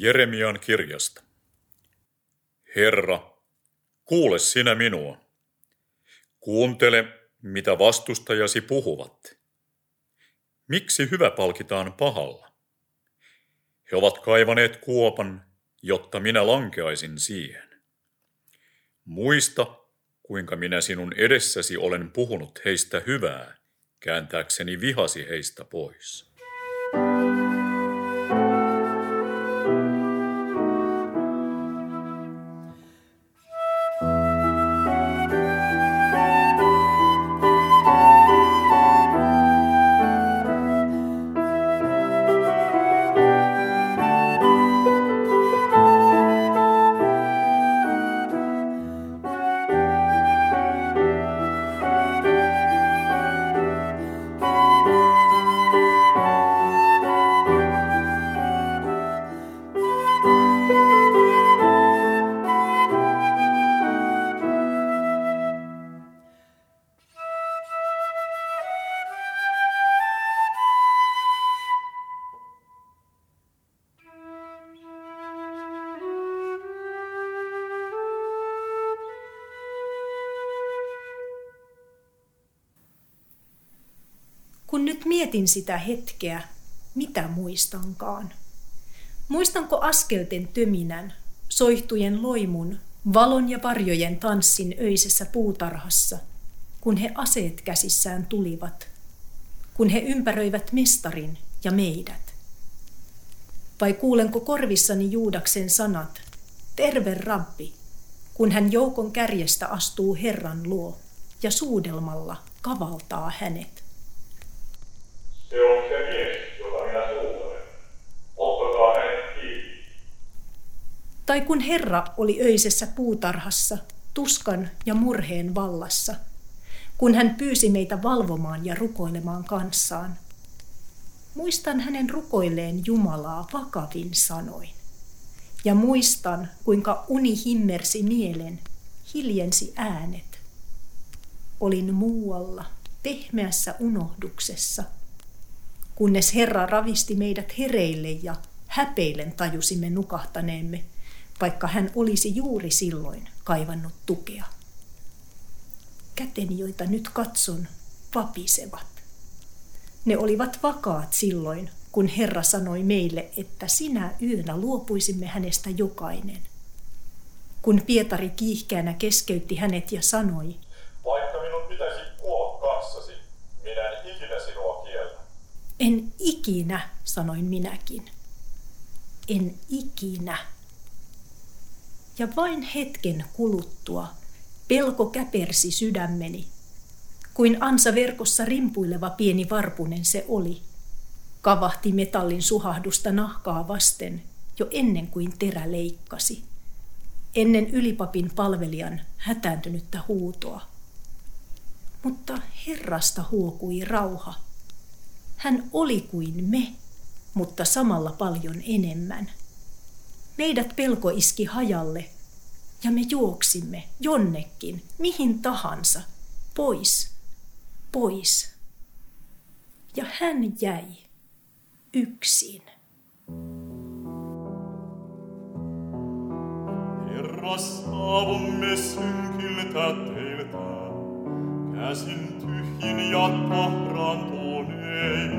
Jeremian kirjasta. Herra, kuule sinä minua. Kuuntele, mitä vastustajasi puhuvat. Miksi hyvä palkitaan pahalla? He ovat kaivaneet kuopan, jotta minä lankeaisin siihen. Muista, kuinka minä sinun edessäsi olen puhunut heistä hyvää, kääntääkseni vihasi heistä pois. Kun nyt mietin sitä hetkeä, mitä muistankaan. Muistanko askelten töminän, soihtujen loimun, valon ja varjojen tanssin öisessä puutarhassa, kun he aseet käsissään tulivat, kun he ympäröivät mestarin ja meidät? Vai kuulenko korvissani Juudaksen sanat, terve rabbi, kun hän joukon kärjestä astuu Herran luo ja suudelmalla kavaltaa hänet? Se on se mies, jota minä suutelen. Ottakaa hänet kiinni. Tai kun Herra oli öisessä puutarhassa, tuskan ja murheen vallassa, kun hän pyysi meitä valvomaan ja rukoilemaan kanssaan. Muistan hänen rukoilleen Jumalaa vakavin sanoin. Ja muistan, kuinka uni himmersi mielen, hiljensi äänet. Olin muualla, pehmeässä unohduksessa – kunnes Herra ravisti meidät hereille ja häpeillen tajusimme nukahtaneemme, vaikka hän olisi juuri silloin kaivannut tukea. Käteni, joita nyt katson, vapisevat. Ne olivat vakaat silloin, kun Herra sanoi meille, että sinä yönä luopuisimme hänestä jokainen. Kun Pietari kiihkeänä keskeytti hänet ja sanoi, Vaikka minun pitäisi kuolla kanssasi, minä en ikinä sinua kiellä. En ikinä, sanoin minäkin. En ikinä. Ja vain hetken kuluttua pelko käpersi sydämeni, kuin ansa verkossa rimpuileva pieni varpunen se oli. Kavahti metallin suhahdusta nahkaa vasten jo ennen kuin terä leikkasi. Ennen ylipapin palvelijan hätääntynyttä huutoa. Mutta Herrasta huokui rauha – hän oli kuin me, mutta samalla paljon enemmän. Meidät pelko iski hajalle. Ja me juoksimme jonnekin, mihin tahansa, pois, pois. Ja hän jäi yksin. Herra, saavumme synkiltä teiltä, käsin tyhjin ja tahraantuneen,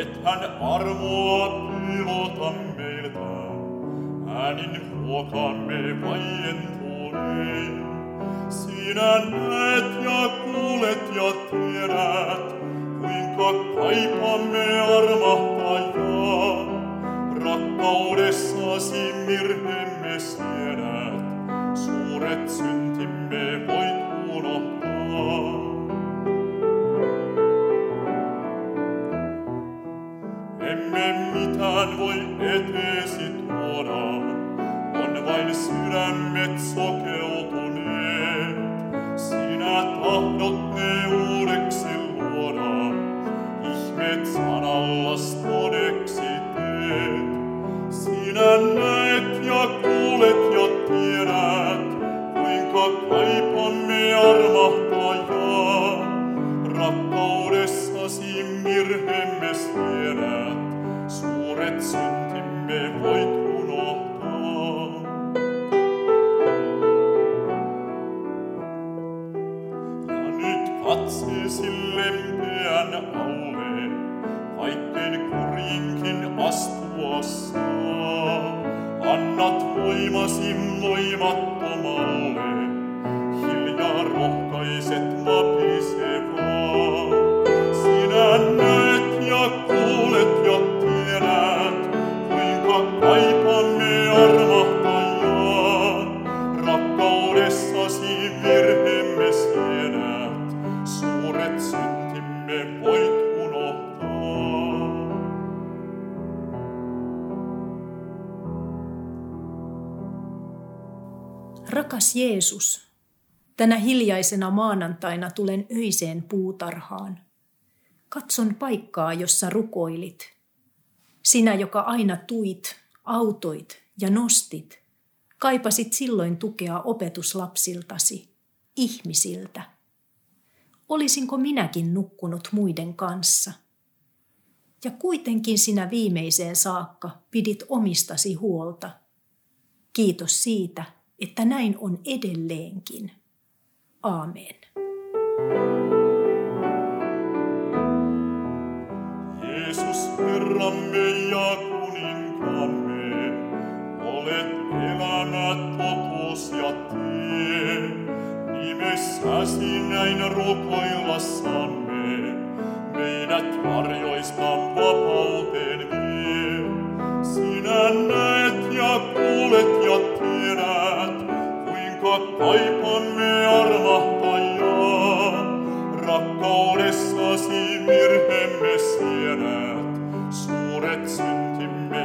et hän armoa pilota meiltä, äänin ruokamme vaientuneen. Sinä näet ja kuulet ja tiedät, kuinka kaipaamme armahtajaa. Rakkaudessasi mirhemme siedät, suuret syntimme voit unohtaa. Emme mitään voi eteesi tuoda, on vain sydämet sokeutuneet. Sinä tahdot ne uudeksi luoda, ihmeet sanallas todeksi teet. Sinä näet ja kuulet ja tiedät, kuinka kaipaamme armahtajaa. Rakkaudessasi mirhemme siedät, suuret syntimme voit Annat voimasi voimattomalle, hiljaa rohkaiset mapisevaa. Rakas Jeesus, tänä hiljaisena maanantaina tulen öiseen puutarhaan. Katson paikkaa, jossa rukoilit. Sinä, joka aina tuit, autoit ja nostit, kaipasit silloin tukea opetuslapsiltasi, ihmisiltä. Olisinko minäkin nukkunut muiden kanssa? Ja kuitenkin sinä viimeiseen saakka pidit omistasi huolta. Kiitos siitä, että näin on edelleenkin. Aamen. Jeesus Herramme ja kuninkaamme, olet elämä, totuus ja tie. Nimessäsi näin rukoillassamme, meidät varjoista vapauteen kaipaamme armahtajaa. Rakkaudessasi virheemme siedät, suuret syntimme